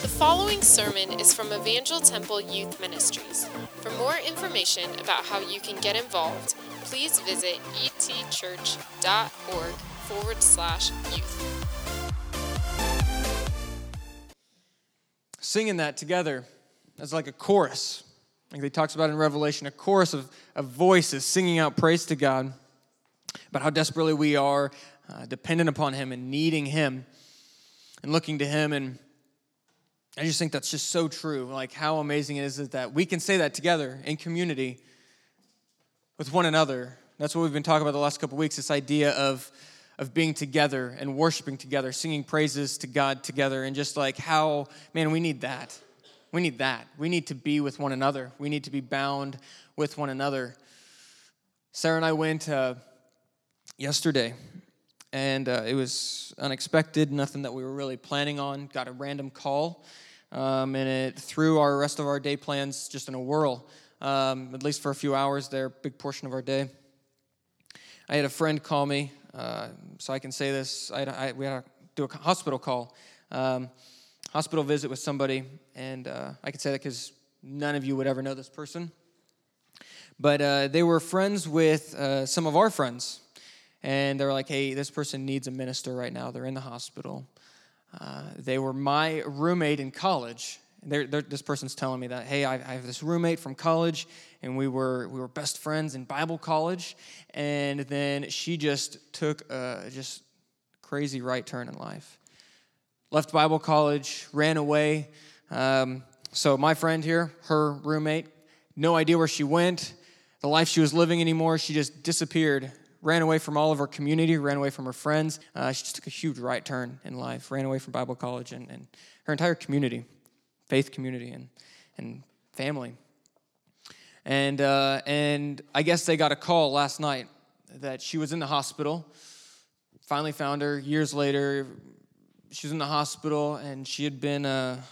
The following sermon is from Evangel Temple Youth Ministries. For more information about how you can get involved, please visit etchurch.org forward slash youth. Singing that together as like a chorus, like he talks about in Revelation, a chorus of, of voices singing out praise to God about how desperately we are uh, dependent upon Him and needing Him and looking to Him. And I just think that's just so true. Like, how amazing it is that we can say that together in community with one another. That's what we've been talking about the last couple weeks this idea of, of being together and worshiping together, singing praises to God together, and just like how, man, we need that. We need that. We need to be with one another, we need to be bound with one another. Sarah and I went uh, yesterday and uh, it was unexpected, nothing that we were really planning on. Got a random call, um, and it threw our rest of our day plans just in a whirl, um, at least for a few hours there, big portion of our day. I had a friend call me, uh, so I can say this. I, I, we had to do a hospital call, um, hospital visit with somebody, and uh, I can say that because none of you would ever know this person. But uh, they were friends with uh, some of our friends and they're like, hey, this person needs a minister right now. They're in the hospital. Uh, they were my roommate in college. They're, they're, this person's telling me that, hey, I, I, have this roommate from college, and we were we were best friends in Bible college, and then she just took a just crazy right turn in life. Left Bible college, ran away. Um, so my friend here, her roommate, no idea where she went, the life she was living anymore. She just disappeared ran away from all of her community, ran away from her friends. Uh, she just took a huge right turn in life, ran away from Bible college and, and her entire community, faith community, and, and family. And, uh, and I guess they got a call last night that she was in the hospital. Finally found her years later. She was in the hospital and she had been uh,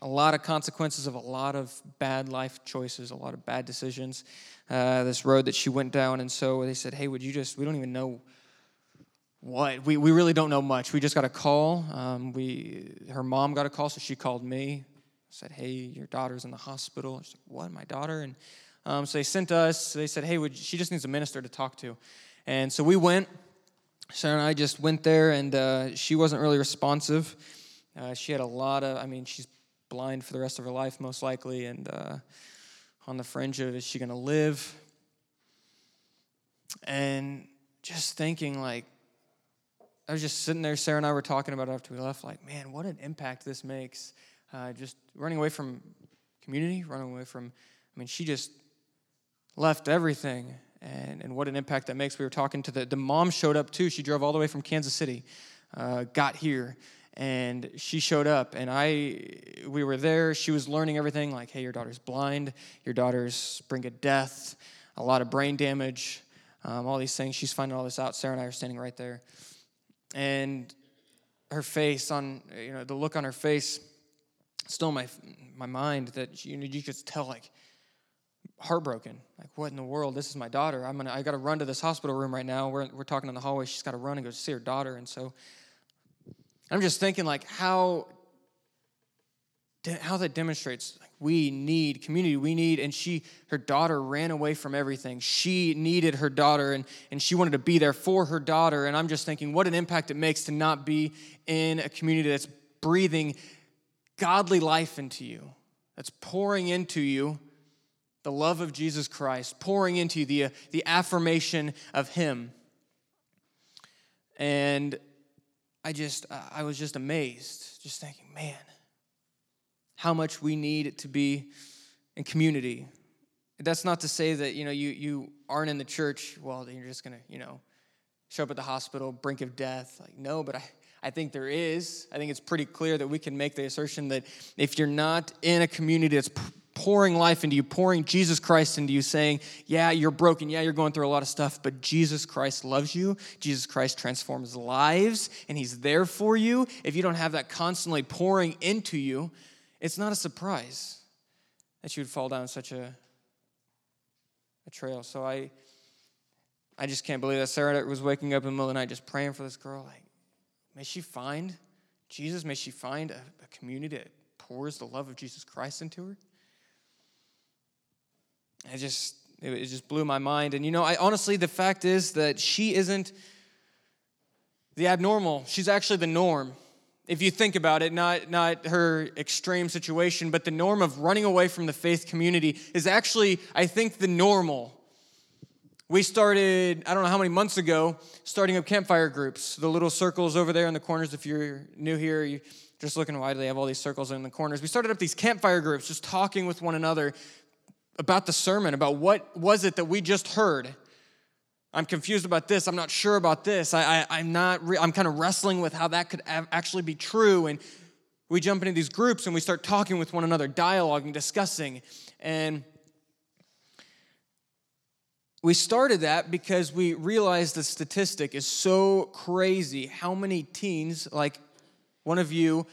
a lot of consequences of a lot of bad life choices, a lot of bad decisions uh, this road that she went down. And so they said, hey, would you just, we don't even know what, we, we really don't know much. We just got a call. Um, we, her mom got a call, so she called me, said, hey, your daughter's in the hospital. She's like, what, my daughter? And um, so they sent us, they said, hey, would, she just needs a minister to talk to. And so we went. Sarah and I just went there, and uh, she wasn't really responsive. Uh, she had a lot of, I mean, she's blind for the rest of her life, most likely, and uh, on the fringe of is she going to live? And just thinking, like, I was just sitting there, Sarah and I were talking about it after we left, like, man, what an impact this makes. Uh, just running away from community, running away from, I mean, she just left everything. And, and what an impact that makes. We were talking to the, the mom showed up too. She drove all the way from Kansas City, uh, got here and she showed up and i we were there. She was learning everything like hey your daughter's blind your daughter's brink of death a lot of brain damage um, all these things. She's finding all this out. Sarah and i are standing right there. And her face on you know the look on her face still in my my mind that you know you could tell like heartbroken. Like what in the world? This is my daughter. I'm gonna i gotta run to this hospital room right now. We're, we're talking in the hallway. She's got to run and go see her daughter. And so I'm just thinking like how how that demonstrates we need community. We need and she her daughter ran away from everything. She needed her daughter and, and she wanted to be there for her daughter. And i'm just thinking what an impact it makes to not be in a community that's breathing godly life into you that's pouring into you the love of jesus christ pouring into you the, uh, the affirmation of him. And I just, uh, I was just amazed, just thinking, man, how much we need to be in community. That's not to say that, you know, you, you aren't in the church, well, you're just going to, you know, show up at the hospital, brink of death. Like, no, but I, I think there is. I think it's pretty clear that we can make the assertion that if you're not in a community that's pouring life into you, pouring Jesus Christ into you, saying, Yeah, you're broken. Yeah, you're going through a lot of stuff, but Jesus Christ loves you. Jesus Christ transforms lives, and He's there for you. If you don't have that constantly pouring into you, it's not a surprise that you would fall down such a, a trail. So I. I just can't believe that Sarah was waking up in the middle of the night just praying for this girl. Like, may she find Jesus, may she find a, a community that pours the love of Jesus Christ into her. I just, it, just blew my mind. And you know, I honestly, the fact is that she isn't the abnormal, she's actually the norm. If you think about it, not, not her extreme situation, but the norm of running away from the faith community is actually, I think, the normal. We started, I don't know how many months ago, starting up campfire groups. The little circles over there in the corners, if you're new here, you just looking do they have all these circles in the corners. We started up these campfire groups, just talking with one another about the sermon, about what was it that we just heard. I'm confused about this. I'm not sure about this. I, am not. Re- I'm kind of wrestling with how that could actually be true. And we jump into these groups and we start talking with one another, dialoguing, discussing, and we started that because we realized the statistic is so crazy. How many teens, like one of you,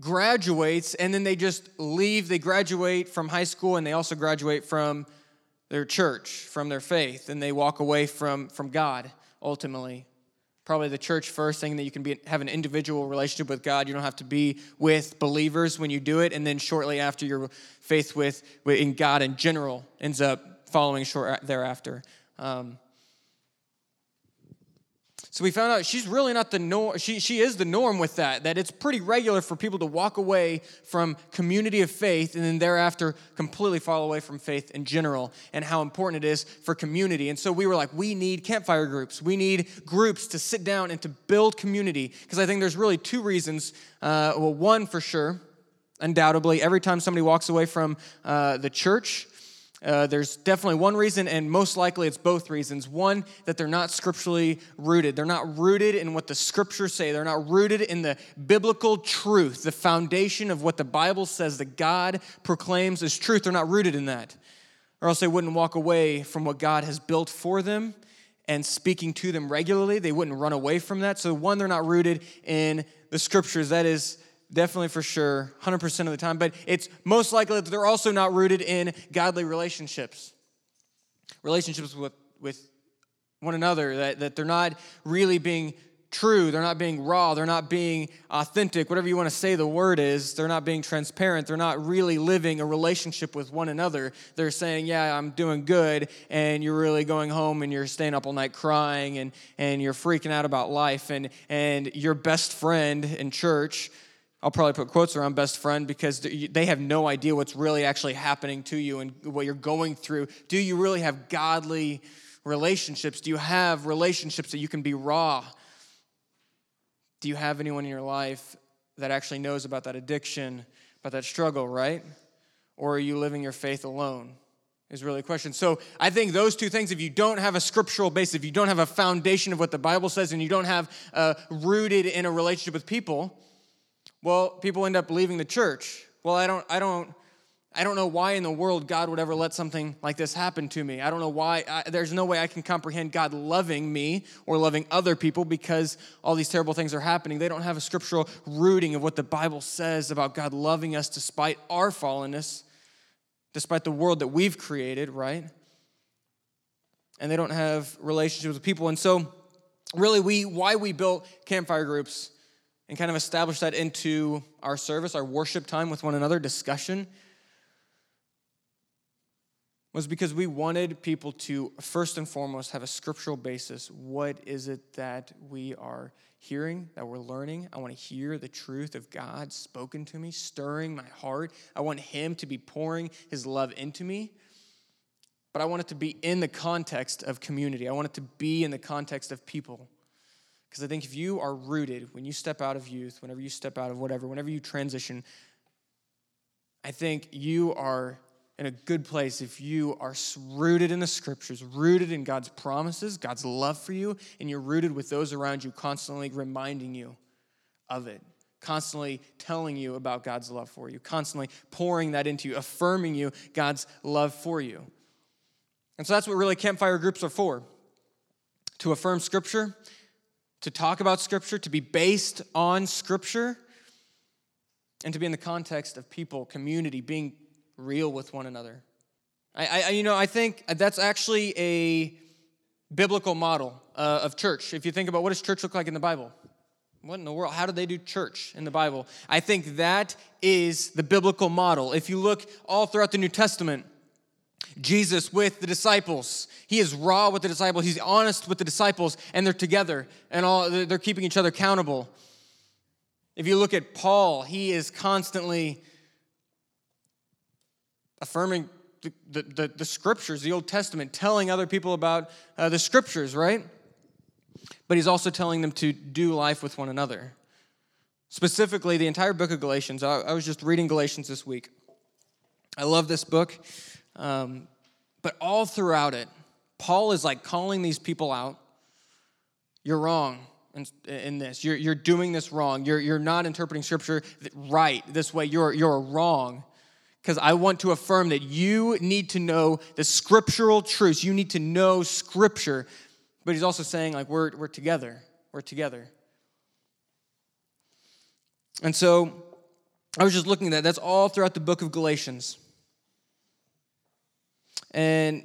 graduates and then they just leave. They graduate from high school and they also graduate from their church, from their faith, and they walk away from, from God ultimately. Probably the church first, thing that you can be, have an individual relationship with God. You don't have to be with believers when you do it. And then shortly after, your faith with, in God in general ends up following short thereafter. Um, so we found out she's really not the norm. She, she is the norm with that, that it's pretty regular for people to walk away from community of faith and then thereafter completely fall away from faith in general and how important it is for community. And so we were like, we need campfire groups. We need groups to sit down and to build community. Because I think there's really two reasons. Uh, well, one for sure, undoubtedly, every time somebody walks away from uh, the church, uh, there's definitely one reason, and most likely it's both reasons. One, that they're not scripturally rooted. They're not rooted in what the scriptures say. They're not rooted in the biblical truth, the foundation of what the Bible says that God proclaims as truth. They're not rooted in that. Or else they wouldn't walk away from what God has built for them and speaking to them regularly. They wouldn't run away from that. So, one, they're not rooted in the scriptures. That is definitely for sure, 100% of the time, but it's most likely that they're also not rooted in godly relationships. Relationships with, with one another, that, that they're not really being true, they're not being raw, they're not being authentic, whatever you want to say the word is, they're not being transparent, they're not really living a relationship with one another. They're saying, Yeah, I'm doing good, and you're really going home and you're staying up all night crying and, and you're freaking out about life, and, and your best friend in church I'll probably put quotes around best friend because they have no idea what's really actually happening to you and what you're going through. Do you really have godly relationships? Do you have relationships that you can be raw? Do you have anyone in your life that actually knows about that addiction, about that struggle, right? Or are you living your faith alone? Is really a question. So I think those two things, if you don't have a scriptural base, if you don't have a foundation of what the Bible says, and you don't have uh, rooted in a relationship with people, well, people end up leaving the church. Well, I don't, I don't, I don't know why in the world God would ever let something like this happen to me. I don't know why. I, there's no way I can comprehend God loving me or loving other people because all these terrible things are happening. They don't have a scriptural rooting of what the Bible says about God loving us despite our fallenness, despite the world that we've created, right? And they don't have relationships with people. And so, really, we why we built campfire groups and kind of establish that into our service, our worship time with one another, discussion, was because we wanted people to first and foremost have a scriptural basis. What is it that we are hearing, that we're learning? I want to hear the truth of God spoken to me, stirring my heart. I want Him to be pouring His love into me. But I want it to be in the context of community. I want it to be in the context of people. Because I think if you are rooted, when you step out of youth, whenever you step out of whatever, whenever you transition, I think you are in a good place if you are rooted in the scriptures, rooted in God's promises, God's love for you, and you're rooted with those around you constantly reminding you of it, constantly telling you about God's love for you, constantly pouring that into you, affirming you God's love for you. And so that's what really campfire groups are for to affirm scripture to talk about Scripture, to be based on Scripture, and to be in the context of people, community, being real with one another. I, I you know, I think that's actually a biblical model uh, of church. If you think about what does church look like in the Bible? what in the world? How do they do church in the Bible? I think that is the biblical model. If you look all throughout the New Testament, Jesus with the disciples. He is raw with the disciples. He's honest with the disciples, and they're together and all they're keeping each other accountable. If you look at Paul, he is constantly affirming the, the, the, the scriptures, the Old Testament, telling other people about uh, the scriptures, right? But he's also telling them to do life with one another. Specifically, the entire book of Galatians. I, I was just reading Galatians this week. I love this book. Um, but all throughout it, Paul is like calling these people out. You're wrong in, in this. You're, you're doing this wrong. You're, you're not interpreting scripture right this way. You're, you're wrong. Because I want to affirm that you need to know the scriptural truths. You need to know scripture. But he's also saying, like, we're, we're together. We're together. And so I was just looking at that. That's all throughout the book of Galatians. And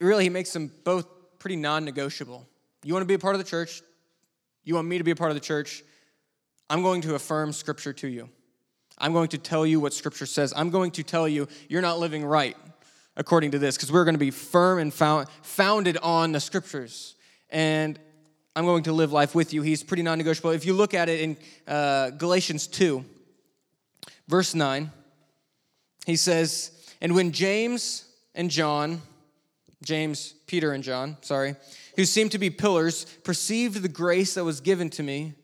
really, he makes them both pretty non negotiable. You want to be a part of the church? You want me to be a part of the church? I'm going to affirm Scripture to you. I'm going to tell you what Scripture says. I'm going to tell you you're not living right according to this because we're going to be firm and found, founded on the Scriptures. And I'm going to live life with you. He's pretty non negotiable. If you look at it in uh, Galatians 2, verse 9, he says, And when James and John, James, Peter, and John, sorry, who seemed to be pillars, perceived the grace that was given to me.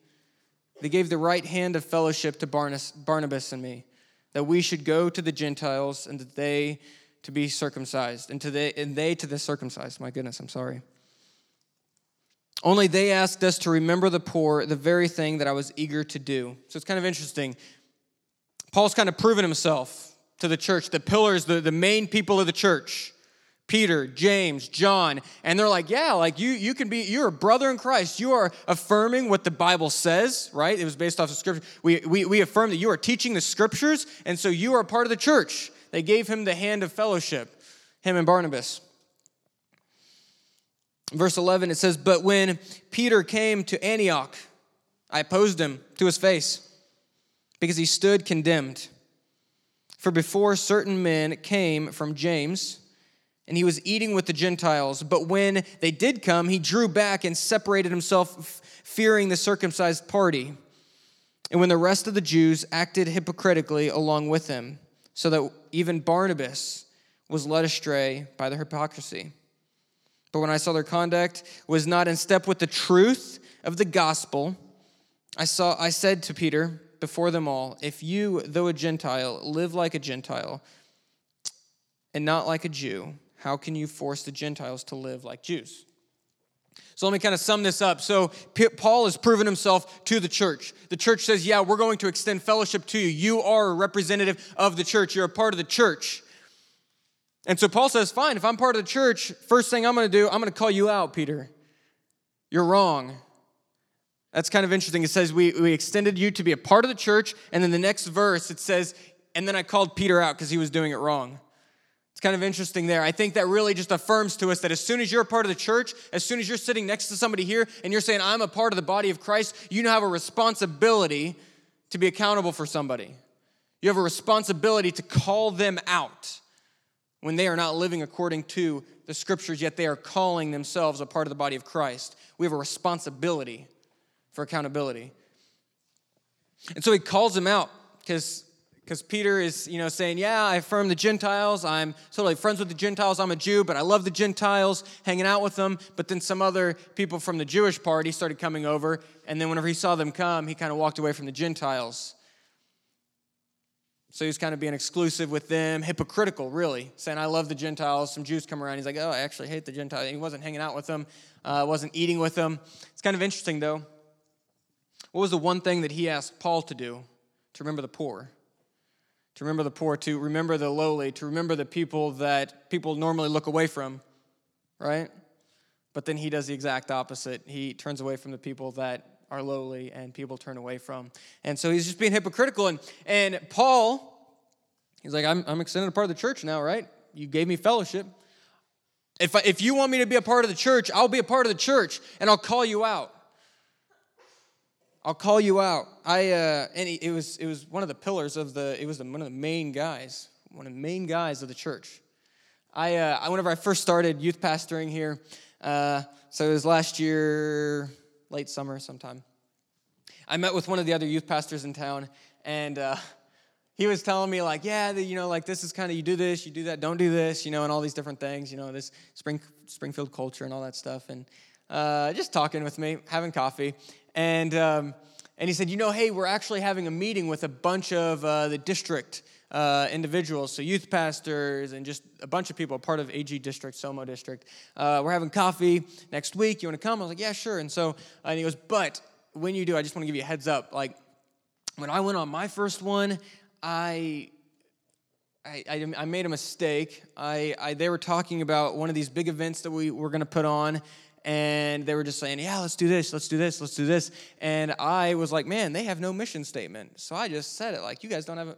They gave the right hand of fellowship to Barnabas and me, that we should go to the Gentiles and that they to be circumcised, and, to they, and they to the circumcised. My goodness, I'm sorry. Only they asked us to remember the poor, the very thing that I was eager to do. So it's kind of interesting. Paul's kind of proven himself to the church, the pillars, the, the main people of the church. Peter, James, John, and they're like, yeah, like you, you can be, you're a brother in Christ. You are affirming what the Bible says, right? It was based off of scripture. We, we, we affirm that you are teaching the scriptures, and so you are a part of the church. They gave him the hand of fellowship, him and Barnabas. Verse 11, it says, But when Peter came to Antioch, I opposed him to his face because he stood condemned. For before certain men came from James, and he was eating with the Gentiles. But when they did come, he drew back and separated himself, fearing the circumcised party. And when the rest of the Jews acted hypocritically along with him, so that even Barnabas was led astray by their hypocrisy. But when I saw their conduct was not in step with the truth of the gospel, I saw I said to Peter, before them all, If you, though a Gentile, live like a Gentile and not like a Jew, how can you force the Gentiles to live like Jews? So let me kind of sum this up. So Paul has proven himself to the church. The church says, Yeah, we're going to extend fellowship to you. You are a representative of the church, you're a part of the church. And so Paul says, Fine, if I'm part of the church, first thing I'm going to do, I'm going to call you out, Peter. You're wrong. That's kind of interesting. It says, we, we extended you to be a part of the church. And then the next verse, it says, And then I called Peter out because he was doing it wrong. It's kind of interesting there. I think that really just affirms to us that as soon as you're a part of the church, as soon as you're sitting next to somebody here and you're saying, I'm a part of the body of Christ, you now have a responsibility to be accountable for somebody. You have a responsibility to call them out when they are not living according to the scriptures, yet they are calling themselves a part of the body of Christ. We have a responsibility for accountability. And so he calls them out because because Peter is, you know, saying, "Yeah, I affirm the Gentiles. I'm totally friends with the Gentiles. I'm a Jew, but I love the Gentiles, hanging out with them." But then some other people from the Jewish party started coming over, and then whenever he saw them come, he kind of walked away from the Gentiles. So he was kind of being exclusive with them, hypocritical, really, saying, I love the Gentiles. Some Jews come around. He's like, oh, I actually hate the Gentiles. he wasn't hanging out with them, uh, wasn't eating with them. It's kind of interesting, though. What was the one thing that he asked Paul to do? To remember the poor. To remember the poor, to remember the lowly, to remember the people that people normally look away from, right? But then he does the exact opposite. He turns away from the people that are lowly and people turn away from. And so he's just being hypocritical. And, and Paul, he's like, I'm, I'm extended a part of the church now, right? You gave me fellowship. If, I, if you want me to be a part of the church, I'll be a part of the church and I'll call you out. I'll call you out. I uh, and he, it was it was one of the pillars of the it was the, one of the main guys, one of the main guys of the church. I, uh, I whenever I first started youth pastoring here, uh, so it was last year, late summer sometime. I met with one of the other youth pastors in town, and uh, he was telling me like, yeah, the, you know, like this is kind of you do this, you do that, don't do this, you know, and all these different things, you know, this Spring Springfield culture and all that stuff, and uh, just talking with me, having coffee, and um, and he said, you know, hey, we're actually having a meeting with a bunch of uh, the district uh, individuals, so youth pastors and just a bunch of people, part of AG District, SOMO District. Uh, we're having coffee next week. You want to come? I was like, yeah, sure. And so, and he goes, but when you do, I just want to give you a heads up. Like, when I went on my first one, I I, I, I, made a mistake. I, I, they were talking about one of these big events that we were going to put on, and they were just saying, Yeah, let's do this, let's do this, let's do this. And I was like, Man, they have no mission statement. So I just said it, like, You guys don't have a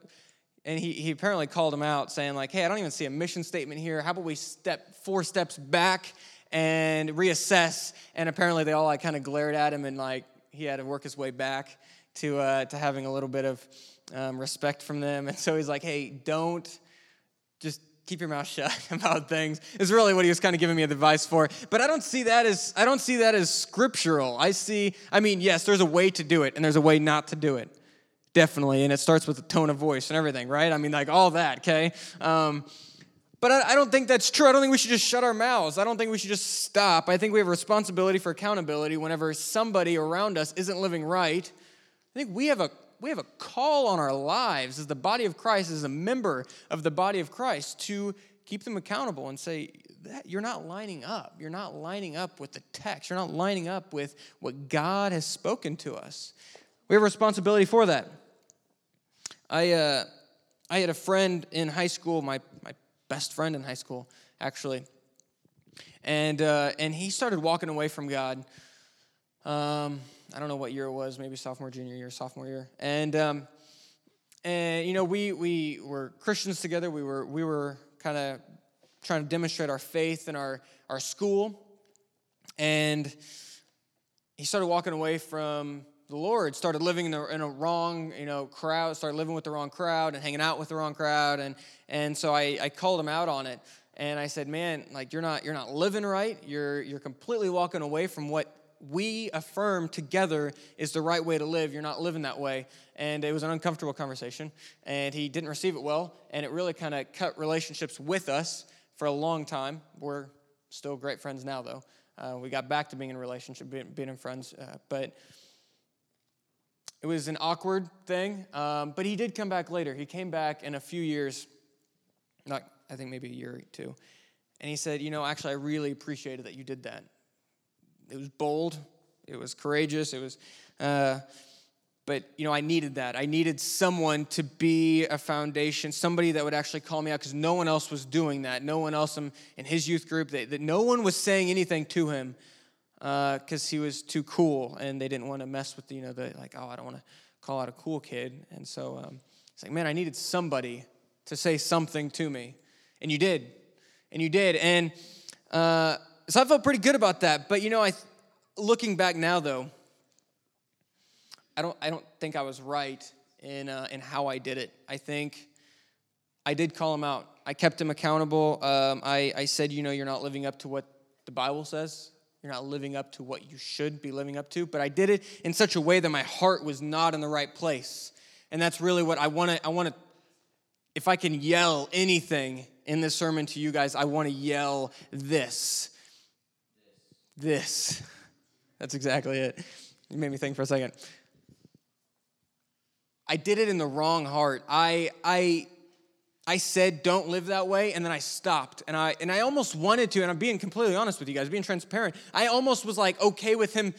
and he, he apparently called him out saying like hey i don't even see a mission statement here how about we step four steps back and reassess and apparently they all like kind of glared at him and like he had to work his way back to uh, to having a little bit of um, respect from them and so he's like hey don't just keep your mouth shut about things is really what he was kind of giving me advice for but i don't see that as i don't see that as scriptural i see i mean yes there's a way to do it and there's a way not to do it definitely. And it starts with the tone of voice and everything, right? I mean, like all that, okay? Um, but I, I don't think that's true. I don't think we should just shut our mouths. I don't think we should just stop. I think we have a responsibility for accountability whenever somebody around us isn't living right. I think we have a we have a call on our lives as the body of Christ, as a member of the body of Christ, to keep them accountable and say, you're not lining up. You're not lining up with the text. You're not lining up with what God has spoken to us. We have a responsibility for that. I, uh, I had a friend in high school, my, my best friend in high school, actually. And, uh, and he started walking away from God. Um, I don't know what year it was, maybe sophomore, junior year, sophomore year. And, um, and you know, we, we were Christians together. We were, we were kind of trying to demonstrate our faith in our, our school. And he started walking away from the Lord started living in a, in a, wrong, you know, crowd, started living with the wrong crowd and hanging out with the wrong crowd. And, and so I, I called him out on it. And I said, man, like you're not, you're not living right. You're, you're completely walking away from what we affirm together is the right way to live. You're not living that way. And it was an uncomfortable conversation. And he didn't receive it well. And it really kind of cut relationships with us for a long time. We're still great friends now, though. Uh, we got back to being in a relationship, being, being in friends. Uh, but it was an awkward thing, um, but he did come back later. He came back in a few years, not I think maybe a year or two, and he said, "You know, actually, I really appreciated that you did that. It was bold, it was courageous, it was." Uh, but you know i needed that i needed someone to be a foundation somebody that would actually call me out because no one else was doing that no one else in, in his youth group that, that no one was saying anything to him because uh, he was too cool and they didn't want to mess with, you know, the like, oh, I don't want to call out a cool kid. And so um, it's like, man, I needed somebody to say something to me. And you did. And you did. And uh, so I felt pretty good about that. But, you know, I, looking back now, though, I don't, I don't think I was right in, uh, in how I did it. I think I did call him out. I kept him accountable. Um, I, I said, you know, you're not living up to what the Bible says. You're not living up to what you should be living up to. But I did it in such a way that my heart was not in the right place. And that's really what I want to, I want to, if I can yell anything in this sermon to you guys, I want to yell this. This. That's exactly it. You made me think for a second. I did it in the wrong heart. I, I, I said don't live that way and then I stopped and I and I almost wanted to and I'm being completely honest with you guys being transparent I almost was like okay with him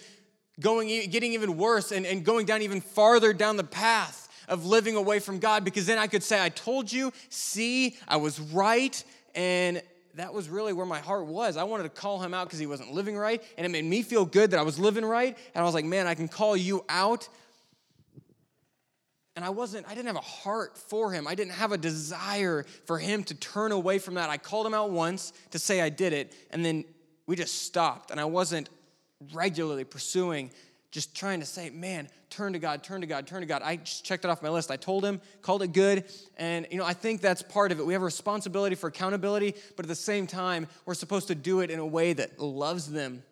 going getting even worse and, and going down even farther down the path of living away from God because then I could say I told you see I was right and that was really where my heart was. I wanted to call him out because he wasn't living right, and it made me feel good that I was living right. And I was like, man, I can call you out and I wasn't, I didn't have a heart for him. I didn't have a desire for him to turn away from that. I called him out once to say I did it, and then we just stopped. And I wasn't regularly pursuing just trying to say, man, turn to God, turn to God, turn to God. I just checked it off my list. I told him, called it good. And, you know, I think that's part of it. We have a responsibility for accountability, but at the same time, we're supposed to do it in a way that loves them,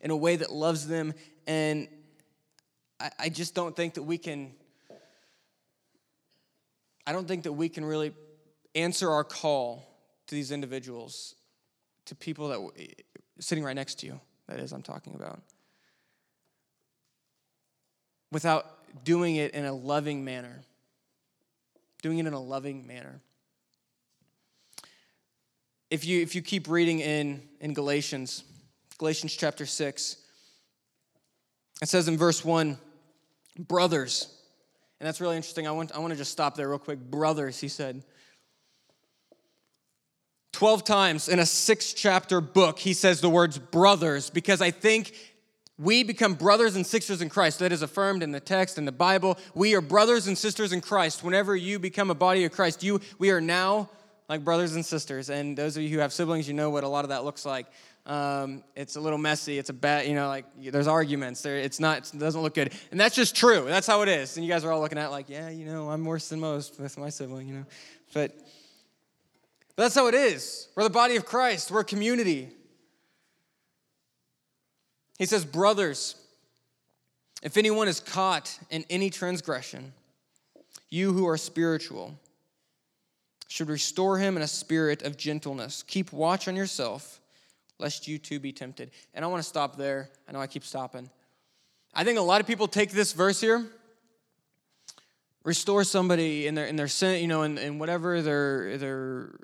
in a way that loves them. And I, I just don't think that we can, I don't think that we can really answer our call to these individuals, to people that sitting right next to you, that is, I'm talking about without doing it in a loving manner. Doing it in a loving manner. If you, if you keep reading in, in Galatians, Galatians chapter 6, it says in verse 1, brothers, and that's really interesting. I want, I want to just stop there real quick. Brothers, he said. 12 times in a six chapter book, he says the words brothers because I think we become brothers and sisters in Christ. That is affirmed in the text in the Bible. We are brothers and sisters in Christ. Whenever you become a body of Christ, you we are now like brothers and sisters. And those of you who have siblings, you know what a lot of that looks like. Um, it's a little messy. It's a bad, you know, like there's arguments. There, it's not. It doesn't look good. And that's just true. That's how it is. And you guys are all looking at like, yeah, you know, I'm worse than most with my sibling, you know, but. But that's how it is. We're the body of Christ. We're a community. He says, Brothers, if anyone is caught in any transgression, you who are spiritual should restore him in a spirit of gentleness. Keep watch on yourself, lest you too be tempted. And I want to stop there. I know I keep stopping. I think a lot of people take this verse here, restore somebody in their in their sin, you know, in, in whatever their their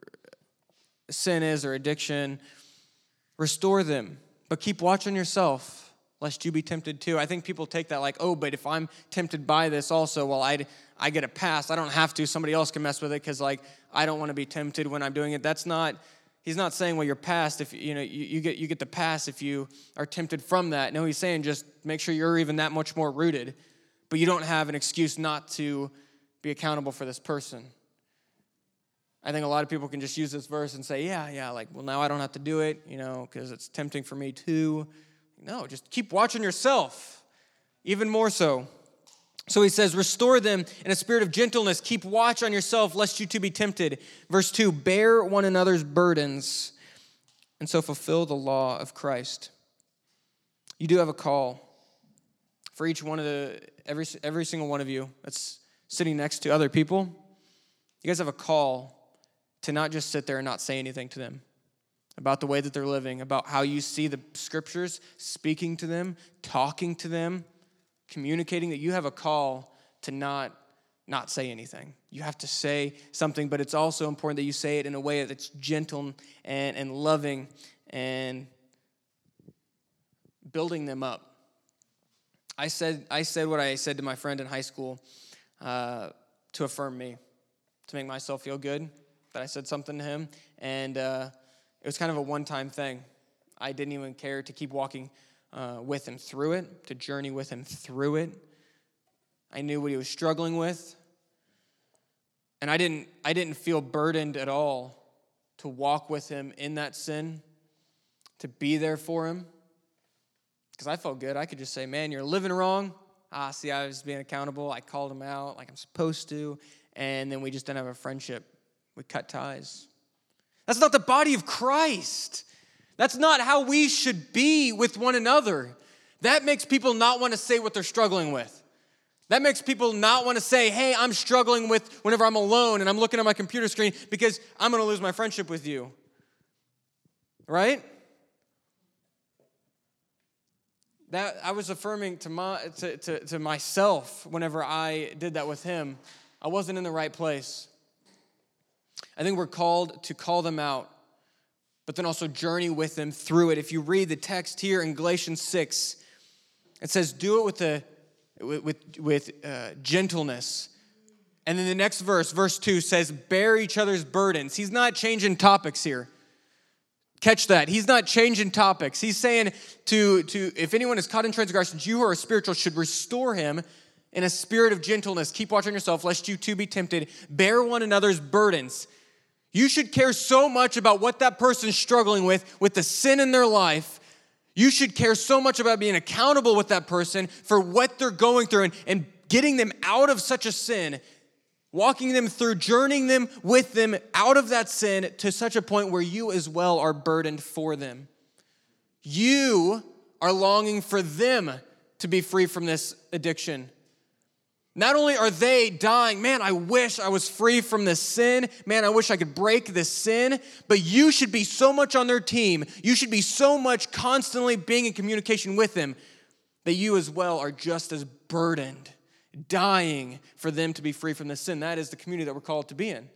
sin is or addiction, restore them. But keep watching yourself, lest you be tempted too. I think people take that like, oh, but if I'm tempted by this also, well, I I get a pass. I don't have to. Somebody else can mess with it because like I don't want to be tempted when I'm doing it. That's not. He's not saying, well, you're passed if you know you, you get you get the pass if you are tempted from that. No, he's saying just make sure you're even that much more rooted, but you don't have an excuse not to be accountable for this person. I think a lot of people can just use this verse and say, yeah, yeah, like, well, now I don't have to do it, you know, because it's tempting for me too. No, just keep watching yourself, even more so. So he says, Restore them in a spirit of gentleness. Keep watch on yourself, lest you too be tempted. Verse 2 Bear one another's burdens, and so fulfill the law of Christ. You do have a call for each one of the, every, every single one of you that's sitting next to other people. You guys have a call to not just sit there and not say anything to them about the way that they're living, about how you see the scriptures speaking to them, talking to them, communicating that you have a call to not not say anything. You have to say something, but it's also important that you say it in a way that's gentle and, and loving and building them up. I said, I said what I said to my friend in high school uh, to affirm me, to make myself feel good that I said something to him, and uh, it was kind of a one time thing. I didn't even care to keep walking uh, with him through it, to journey with him through it. I knew what he was struggling with. And I didn't, I didn't feel burdened at all to walk with him in that sin, to be there for him. Because I felt good. I could just say, man, you're living wrong. Ah, see, I was being accountable. I called him out like I'm supposed to. And then we just didn't have a friendship we cut ties. That's not the body of Christ. That's not how we should be with one another. That makes people not want to say what they're struggling with. That makes people not want to say, hey, I'm struggling with whenever I'm alone and I'm looking at my computer screen because I'm going to lose my friendship with you. Right? That I was affirming to, my, to, to, to myself whenever I did that with him. I wasn't in the right place. I think we're called to call them out, but then also journey with them through it. If you read the text here in Galatians 6, it says, Do it with, with, with uh, gentleness. And then the next verse, verse 2, says, Bear each other's burdens. He's not changing topics here. Catch that. He's not changing topics. He's saying to, to if anyone is caught in transgressions, you who are spiritual should restore him in a spirit of gentleness. Keep watching yourself, lest you too be tempted. Bear one another's burdens. You should care so much about what that person's struggling with, with the sin in their life. You should care so much about being accountable with that person for what they're going through and, and getting them out of such a sin, walking them through, journeying them with them out of that sin to such a point where you as well are burdened for them. You are longing for them to be free from this addiction. Not only are they dying, man, I wish I was free from this sin. Man, I wish I could break this sin. But you should be so much on their team. You should be so much constantly being in communication with them that you as well are just as burdened, dying for them to be free from this sin. That is the community that we're called to be in.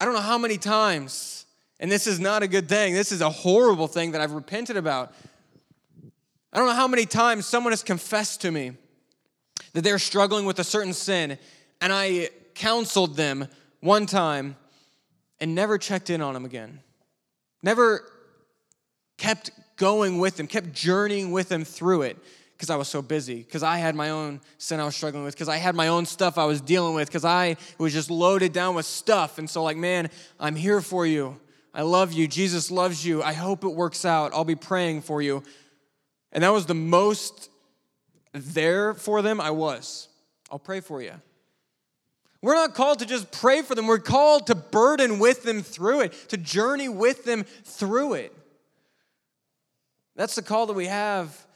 I don't know how many times, and this is not a good thing, this is a horrible thing that I've repented about. I don't know how many times someone has confessed to me that they're struggling with a certain sin, and I counseled them one time and never checked in on them again. Never kept going with them, kept journeying with them through it because I was so busy, because I had my own sin I was struggling with, because I had my own stuff I was dealing with, because I was just loaded down with stuff. And so, like, man, I'm here for you. I love you. Jesus loves you. I hope it works out. I'll be praying for you. And that was the most there for them, I was. I'll pray for you. We're not called to just pray for them, we're called to burden with them through it, to journey with them through it. That's the call that we have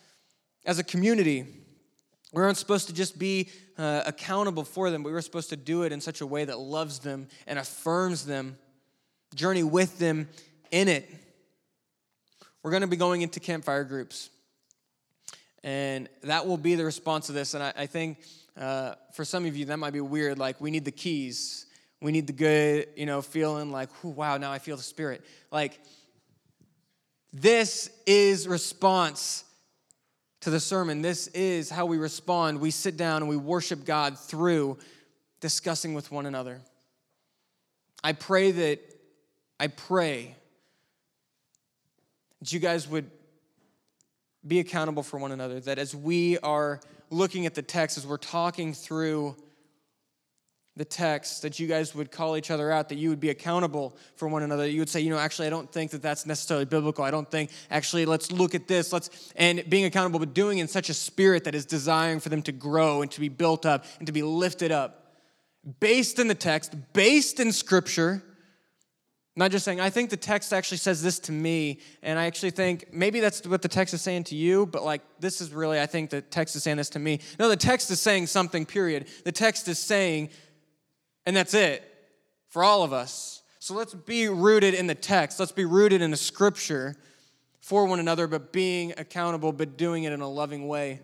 as a community. We aren't supposed to just be uh, accountable for them, but we're supposed to do it in such a way that loves them and affirms them, journey with them in it. We're going to be going into campfire groups. And that will be the response to this. And I, I think uh, for some of you, that might be weird. Like, we need the keys. We need the good, you know, feeling like, wow, now I feel the Spirit. Like, this is response to the sermon. This is how we respond. We sit down and we worship God through discussing with one another. I pray that, I pray that you guys would be accountable for one another. That as we are looking at the text, as we're talking through the text, that you guys would call each other out, that you would be accountable for one another. You would say, you know, actually, I don't think that that's necessarily biblical. I don't think, actually, let's look at this. Let's, and being accountable, but doing in such a spirit that is desiring for them to grow and to be built up and to be lifted up. Based in the text, based in scripture, not just saying, I think the text actually says this to me, and I actually think maybe that's what the text is saying to you, but like this is really, I think the text is saying this to me. No, the text is saying something, period. The text is saying, and that's it for all of us. So let's be rooted in the text. Let's be rooted in the scripture for one another, but being accountable, but doing it in a loving way.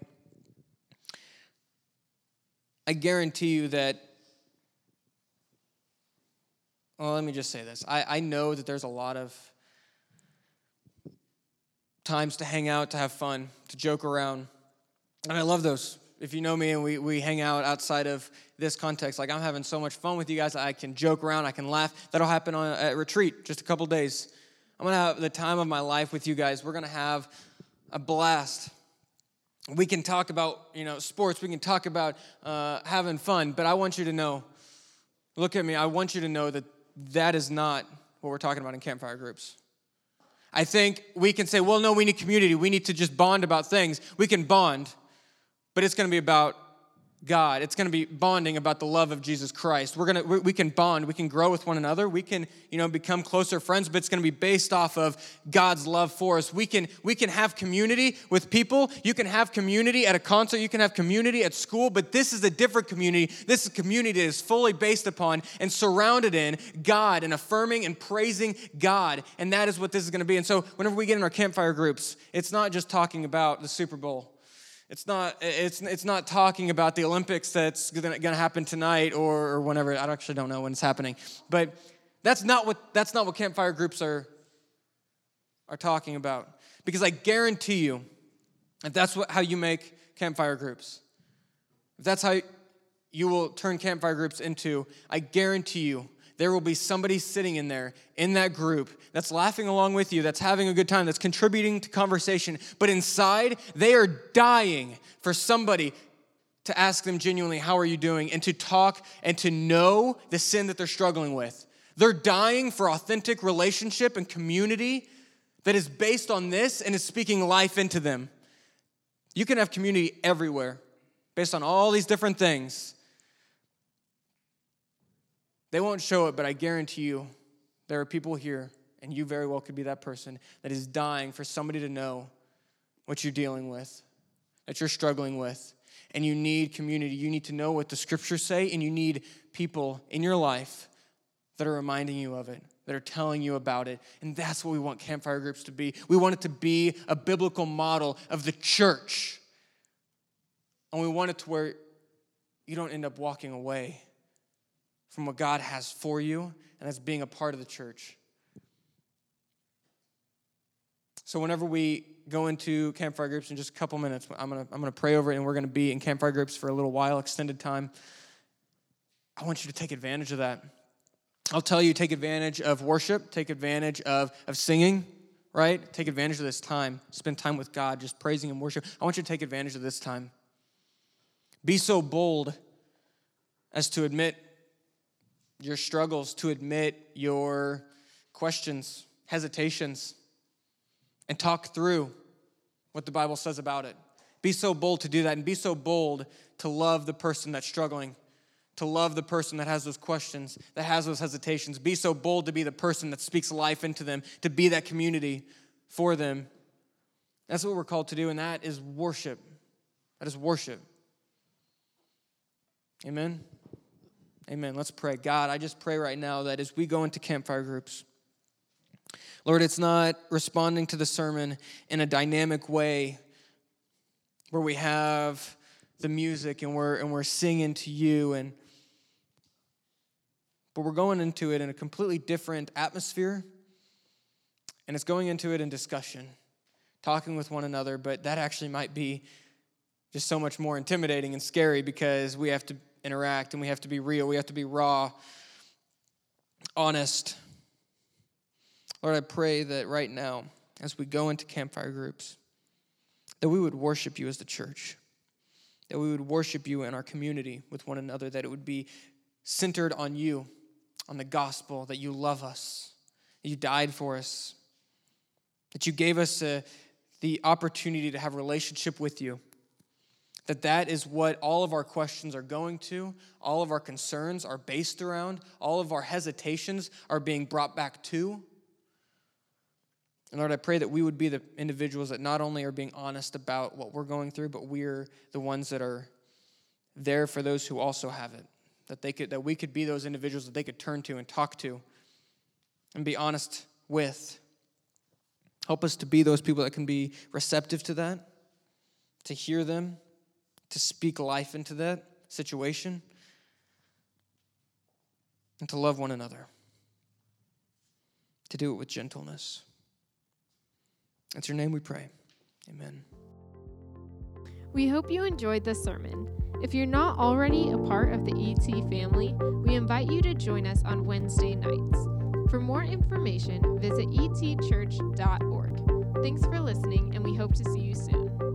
I guarantee you that well, let me just say this. I, I know that there's a lot of times to hang out, to have fun, to joke around. And I love those. If you know me and we, we hang out outside of this context, like I'm having so much fun with you guys, I can joke around, I can laugh. That'll happen on a retreat, just a couple days. I'm gonna have the time of my life with you guys. We're gonna have a blast. We can talk about, you know, sports. We can talk about uh, having fun. But I want you to know, look at me. I want you to know that that is not what we're talking about in campfire groups. I think we can say, well, no, we need community. We need to just bond about things. We can bond, but it's going to be about God. It's going to be bonding about the love of Jesus Christ. We're going to we can bond, we can grow with one another. We can, you know, become closer friends, but it's going to be based off of God's love for us. We can we can have community with people. You can have community at a concert, you can have community at school, but this is a different community. This is community that is fully based upon and surrounded in God and affirming and praising God. And that is what this is going to be. And so whenever we get in our campfire groups, it's not just talking about the Super Bowl it's not, it's, it's not talking about the Olympics that's going to happen tonight or, or whenever. I actually don't know when it's happening. But that's not what, that's not what campfire groups are, are talking about. Because I guarantee you, if that's what, how you make campfire groups, if that's how you will turn campfire groups into, I guarantee you, there will be somebody sitting in there in that group that's laughing along with you, that's having a good time, that's contributing to conversation, but inside they are dying for somebody to ask them genuinely, How are you doing? and to talk and to know the sin that they're struggling with. They're dying for authentic relationship and community that is based on this and is speaking life into them. You can have community everywhere based on all these different things. They won't show it, but I guarantee you there are people here, and you very well could be that person that is dying for somebody to know what you're dealing with, that you're struggling with. And you need community. You need to know what the scriptures say, and you need people in your life that are reminding you of it, that are telling you about it. And that's what we want campfire groups to be. We want it to be a biblical model of the church. And we want it to where you don't end up walking away from what God has for you and as being a part of the church. So, whenever we go into campfire groups in just a couple minutes, I'm gonna, I'm gonna pray over it and we're gonna be in campfire groups for a little while, extended time. I want you to take advantage of that. I'll tell you, take advantage of worship, take advantage of, of singing, right? Take advantage of this time. Spend time with God, just praising and worship. I want you to take advantage of this time. Be so bold as to admit your struggles, to admit your questions, hesitations, and talk through what the Bible says about it. Be so bold to do that and be so bold to love the person that's struggling, to love the person that has those questions, that has those hesitations. Be so bold to be the person that speaks life into them, to be that community for them. That's what we're called to do, and that is worship. That is worship. Amen. Amen. Let's pray. God, I just pray right now that as we go into campfire groups, Lord, it's not responding to the sermon in a dynamic way where we have the music and we're and we're singing to you and but we're going into it in a completely different atmosphere and it's going into it in discussion talking with one another but that actually might be just so much more intimidating and scary because we have to interact and we have to be real. We have to be raw, honest. Lord, I pray that right now, as we go into campfire groups, that we would worship you as the church, that we would worship you in our community with one another, that it would be centered on you, on the gospel, that you love us, that you died for us, that you gave us a, uh, the opportunity to have relationship with you that that is what all of our questions are going to all of our concerns are based around all of our hesitations are being brought back to. And lord i pray that we would be the individuals that not only are being honest about what we're going through but we're the ones that are there for those who also have it. That they could that we could be those individuals that they could turn to and talk to and be honest with. Help us to be those people that can be receptive to that to hear them to speak life into that situation and to love one another, to do it with gentleness. It's your name we pray. Amen. We hope you enjoyed this sermon. If you're not already a part of the ET family, we invite you to join us on Wednesday nights. For more information, visit etchurch.org. Thanks for listening, and we hope to see you soon.